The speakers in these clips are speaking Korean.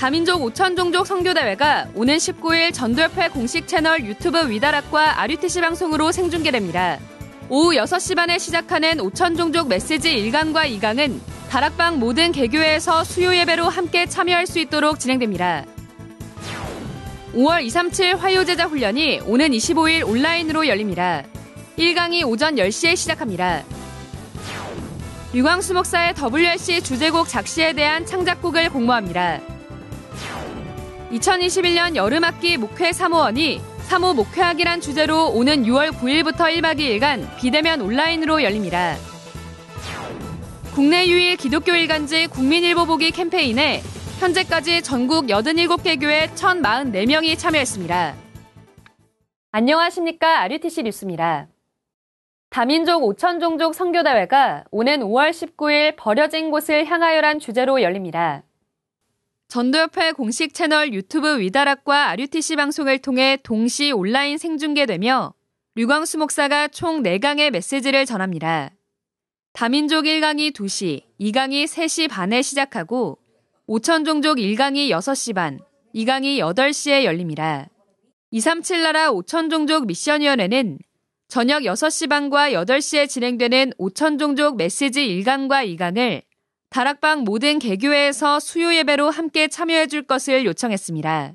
다민족 5천 종족 선교대회가 오는 19일 전도협회 공식 채널 유튜브 위다락과 RUTC 방송으로 생중계됩니다. 오후 6시 반에 시작하는 5천 종족 메시지 1강과 2강은 다락방 모든 개교회에서 수요 예배로 함께 참여할 수 있도록 진행됩니다. 5월 237 화요제자 훈련이 오는 25일 온라인으로 열립니다. 1강이 오전 10시에 시작합니다. 류광수 목사의 WRC 주제곡 작시에 대한 창작곡을 공모합니다. 2021년 여름학기 목회 사모원이 사모 목회학이란 주제로 오는 6월 9일부터 1박 2일간 비대면 온라인으로 열립니다. 국내 유일 기독교 일간지 국민일보 보기 캠페인에 현재까지 전국 87개 교회 1,044명이 참여했습니다. 안녕하십니까. RUTC 뉴스입니다. 다민족 5천 종족 선교대회가 오는 5월 19일 버려진 곳을 향하여란 주제로 열립니다. 전도협회 공식 채널 유튜브 위다락과 RUTC 방송을 통해 동시 온라인 생중계되며 류광수 목사가 총 4강의 메시지를 전합니다. 다민족 1강이 2시, 2강이 3시 반에 시작하고 5천 종족 1강이 6시 반, 2강이 8시에 열립니다. 237 나라 5천 종족 미션위원회는 저녁 6시 반과 8시에 진행되는 5천 종족 메시지 1강과 2강을 다락방 모든 개교회에서 수요 예배로 함께 참여해 줄 것을 요청했습니다.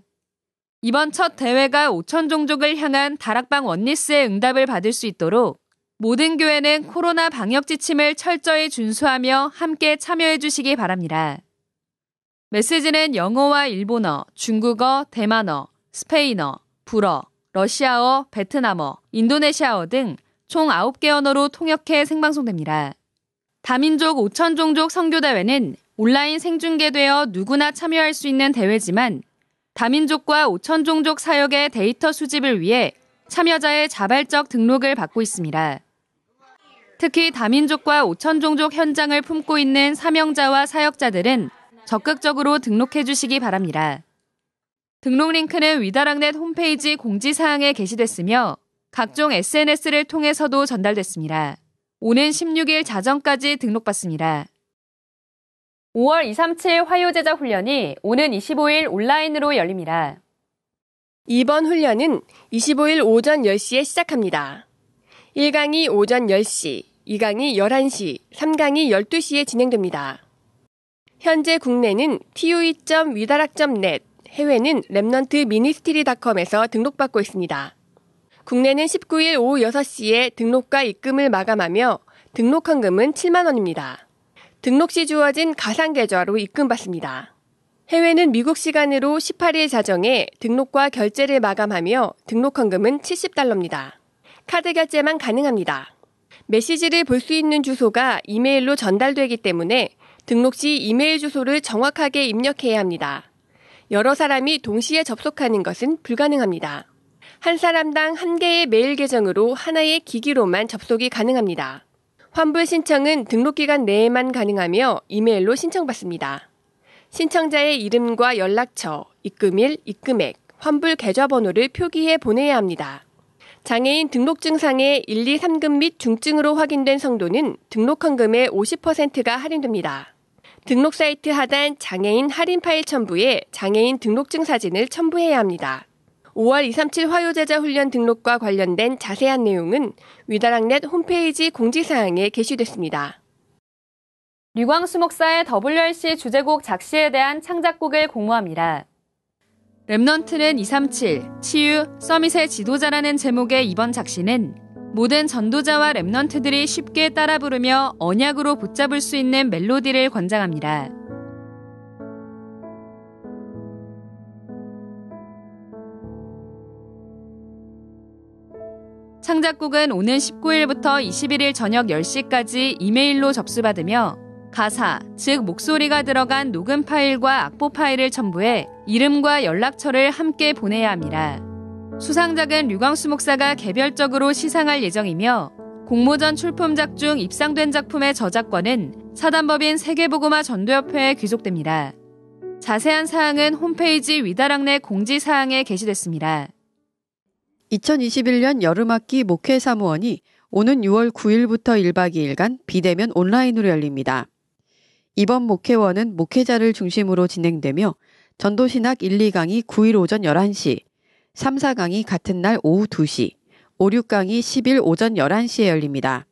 이번 첫 대회가 5천 종족을 향한 다락방 원리스의 응답을 받을 수 있도록 모든 교회는 코로나 방역 지침을 철저히 준수하며 함께 참여해 주시기 바랍니다. 메시지는 영어와 일본어, 중국어, 대만어, 스페인어, 불어, 러시아어, 베트남어, 인도네시아어 등 총 9개 언어로 통역해 생방송됩니다. 다민족 5천 종족 선교대회는 온라인 생중계되어 누구나 참여할 수 있는 대회지만 다민족과 5천 종족 사역의 데이터 수집을 위해 참여자의 자발적 등록을 받고 있습니다. 특히 다민족과 5천 종족 현장을 품고 있는 사명자와 사역자들은 적극적으로 등록해 주시기 바랍니다. 등록 링크는 위다락넷 홈페이지 공지사항에 게시됐으며 각종 SNS를 통해서도 전달됐습니다. 오는 16일 자정까지 등록받습니다. 5월 237 화요제자 훈련이 오는 25일 온라인으로 열립니다. 이번 훈련은 25일 오전 10시에 시작합니다. 1강이 오전 10시, 2강이 11시, 3강이 12시에 진행됩니다. 현재 국내는 tue.wedarak.net, 해외는 Remnant Ministry닷컴에서 등록받고 있습니다. 국내는 19일 오후 6시에 등록과 입금을 마감하며 등록 헌금은 7만 원입니다. 등록 시 주어진 가상 계좌로 입금받습니다. 해외는 미국 시간으로 18일 자정에 등록과 결제를 마감하며 등록 헌금은 70달러입니다. 카드 결제만 가능합니다. 메시지를 볼 수 있는 주소가 이메일로 전달되기 때문에 등록 시 이메일 주소를 정확하게 입력해야 합니다. 여러 사람이 동시에 접속하는 것은 불가능합니다. 한 사람당 한 개의 메일 계정으로 하나의 기기로만 접속이 가능합니다. 환불 신청은 등록 기간 내에만 가능하며 이메일로 신청받습니다. 신청자의 이름과 연락처, 입금일, 입금액, 환불 계좌번호를 표기해 보내야 합니다. 장애인 등록증상의 1, 2, 3급 및 중증으로 확인된 성도는 등록 헌금의 50%가 할인됩니다. 등록 사이트 하단 장애인 할인 파일 첨부에 장애인 등록증 사진을 첨부해야 합니다. 5월 237 화요제자 훈련 등록과 관련된 자세한 내용은 위다락넷 홈페이지 공지사항에 게시됐습니다. 류광수 목사의 WRC 주제곡 작시에 대한 창작곡을 공모합니다. Remnant는 237, 치유, summit의 지도자라는 제목의 이번 작시는 모든 전도자와 Remnant들이 쉽게 따라 부르며 언약으로 붙잡을 수 있는 멜로디를 권장합니다. 창작곡은 오는 19일부터 21일 저녁 10시까지 이메일로 접수받으며 가사, 즉 목소리가 들어간 녹음 파일과 악보 파일을 첨부해 이름과 연락처를 함께 보내야 합니다. 수상작은 류광수 목사가 개별적으로 시상할 예정이며 공모전 출품작 중 입상된 작품의 저작권은 사단법인 세계보고마 전도협회에 귀속됩니다. 자세한 사항은 홈페이지 위다락내 공지사항에 게시됐습니다. 2021년 여름학기 목회 사무원이 오는 6월 9일부터 1박 2일간 비대면 온라인으로 열립니다. 이번 목회원은 목회자를 중심으로 진행되며 전도신학 1, 2강이 9일 오전 11시, 3, 4강이 같은 날 오후 2시, 5, 6강이 10일 오전 11시에 열립니다.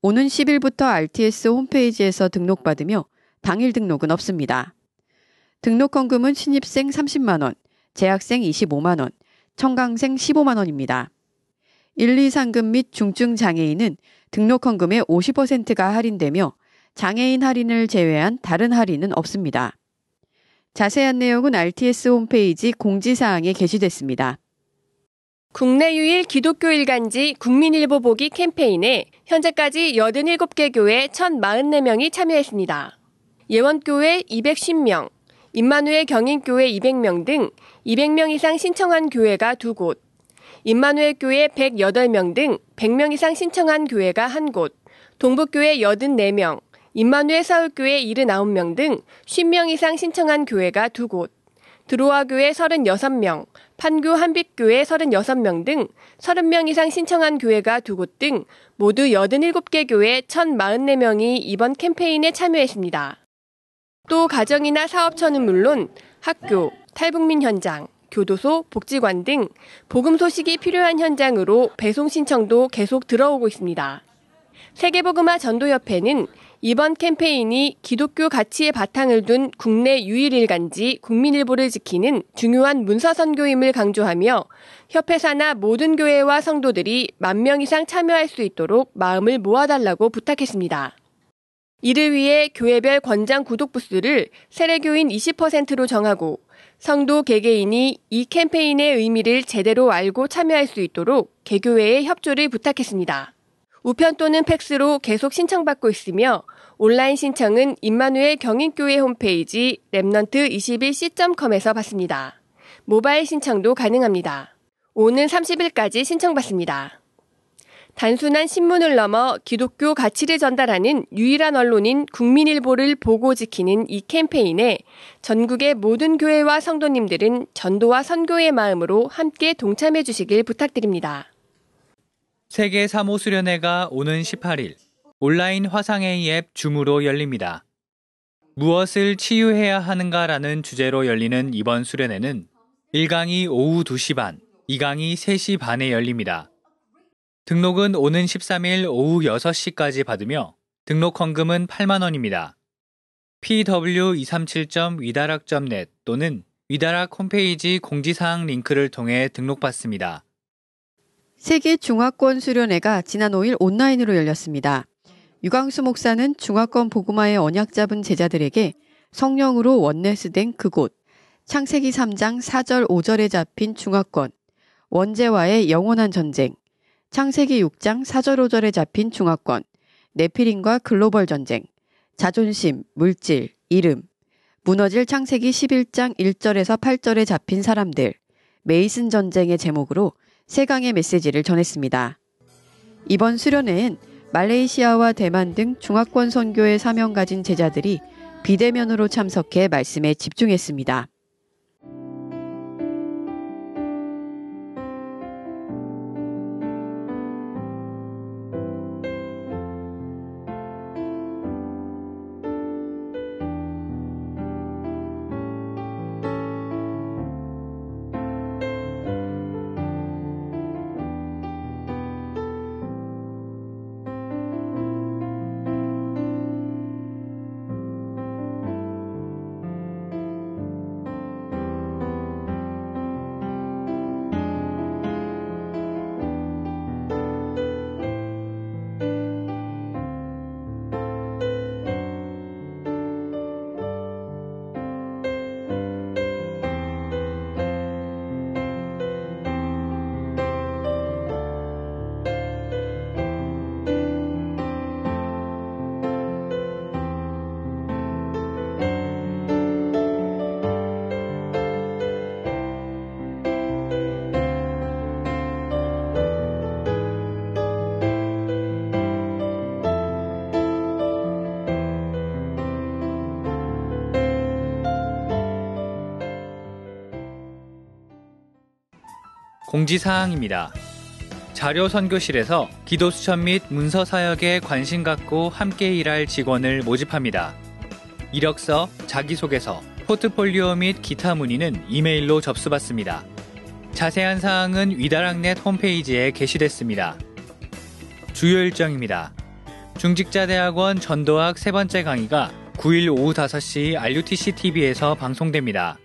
오는 10일부터 RTS 홈페이지에서 등록받으며 당일 등록은 없습니다. 등록 헌금은 신입생 30만원, 재학생 25만원, 청강생 15만 원입니다. 1, 2 상금 및 중증 장애인은 등록 헌금의 50%가 할인되며 장애인 할인을 제외한 다른 할인은 없습니다. 자세한 내용은 RTS 홈페이지 공지사항에 게시됐습니다. 국내 유일 기독교 일간지 국민일보 보기 캠페인에 현재까지 87개 교회 1,044명이 참여했습니다. 예원교회 210명, 임마누엘 경인교회 200명 등 200명 이상 신청한 교회가 2곳, 임마누엘 교회 108명 등 100명 이상 신청한 교회가 1곳, 동북교회 84명, 임마누엘 사울교회 79명 등 50명 이상 신청한 교회가 2곳, 드로아 교회 36명, 판교 한빛교회 36명 등 30명 이상 신청한 교회가 2곳 등 모두 87개 교회 1,044명이 이번 캠페인에 참여했습니다. 또 가정이나 사업처는 물론 학교, 탈북민 현장, 교도소, 복지관 등 복음 소식이 필요한 현장으로 배송 신청도 계속 들어오고 있습니다. 세계복음화 전도협회는 이번 캠페인이 기독교 가치의 바탕을 둔 국내 유일 일간지 국민일보를 지키는 중요한 문서 선교임을 강조하며 협회 사나 모든 교회와 성도들이 만 명 이상 참여할 수 있도록 마음을 모아달라고 부탁했습니다. 이를 위해 교회별 권장 구독 부수를 세례교인 20%로 정하고 성도 개개인이 이 캠페인의 의미를 제대로 알고 참여할 수 있도록 개교회의 협조를 부탁했습니다. 우편 또는 팩스로 계속 신청받고 있으며 온라인 신청은 임마누엘 경인교회 홈페이지 랩넌트21c.com에서 받습니다. 모바일 신청도 가능합니다. 오는 30일까지 신청받습니다. 단순한 신문을 넘어 기독교 가치를 전달하는 유일한 언론인 국민일보를 보고 지키는 이 캠페인에 전국의 모든 교회와 성도님들은 전도와 선교의 마음으로 함께 동참해 주시길 부탁드립니다. 세계 사모 수련회가 오는 18일 온라인 화상회의 앱 줌으로 열립니다. 무엇을 치유해야 하는가라는 주제로 열리는 이번 수련회는 1강이 오후 2시 반, 2강이 3시 반에 열립니다. 등록은 오는 13일 오후 6시까지 받으며 등록 헌금은 8만원입니다. pw237.위다락.net 또는 위다락 홈페이지 공지사항 링크를 통해 등록받습니다. 세계 중화권 수련회가 지난 5일 온라인으로 열렸습니다. 유광수 목사는 중화권 복음화의 언약 잡은 제자들에게 성령으로 원내스된 그곳, 창세기 3장 4절 5절에 잡힌 중화권, 원죄와의 영원한 전쟁, 창세기 6장 4절 5절에 잡힌 중화권, 네피린과 글로벌 전쟁, 자존심, 물질, 이름, 무너질 창세기 11장 1절에서 8절에 잡힌 사람들, 메이슨 전쟁의 제목으로 세강의 메시지를 전했습니다. 이번 수련회엔 말레이시아와 대만 등 중화권 선교의 사명 가진 제자들이 비대면으로 참석해 말씀에 집중했습니다. 공지사항입니다. 자료 선교실에서 기도 수천 및 문서 사역에 관심 갖고 함께 일할 직원을 모집합니다. 이력서, 자기소개서, 포트폴리오 및 기타 문의는 이메일로 접수받습니다. 자세한 사항은 위다락넷 홈페이지에 게시됐습니다. 주요 일정입니다. 중직자대학원 전도학 세 번째 강의가 9일 오후 5시 RUTC TV에서 방송됩니다.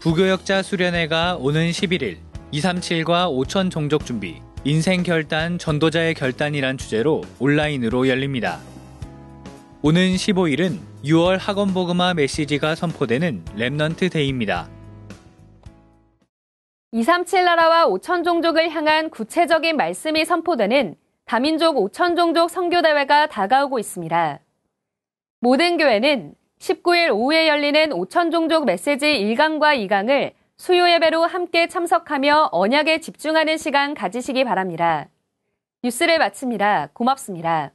부교역자 수련회가 오는 11일 237과 5천 종족 준비, 인생 결단, 전도자의 결단이란 주제로 온라인으로 열립니다. 오는 15일은 6월 학원 복음화 메시지가 선포되는 Remnant Day입니다. 237 나라와 5천 종족을 향한 구체적인 말씀이 선포되는 다민족 5천 종족 선교 대회가 다가오고 있습니다. 모든 교회는 19일 오후에 열리는 5천 종족 메시지 1강과 2강을 수요 예배로 함께 참석하며 언약에 집중하는 시간 가지시기 바랍니다. 뉴스를 마칩니다. 고맙습니다.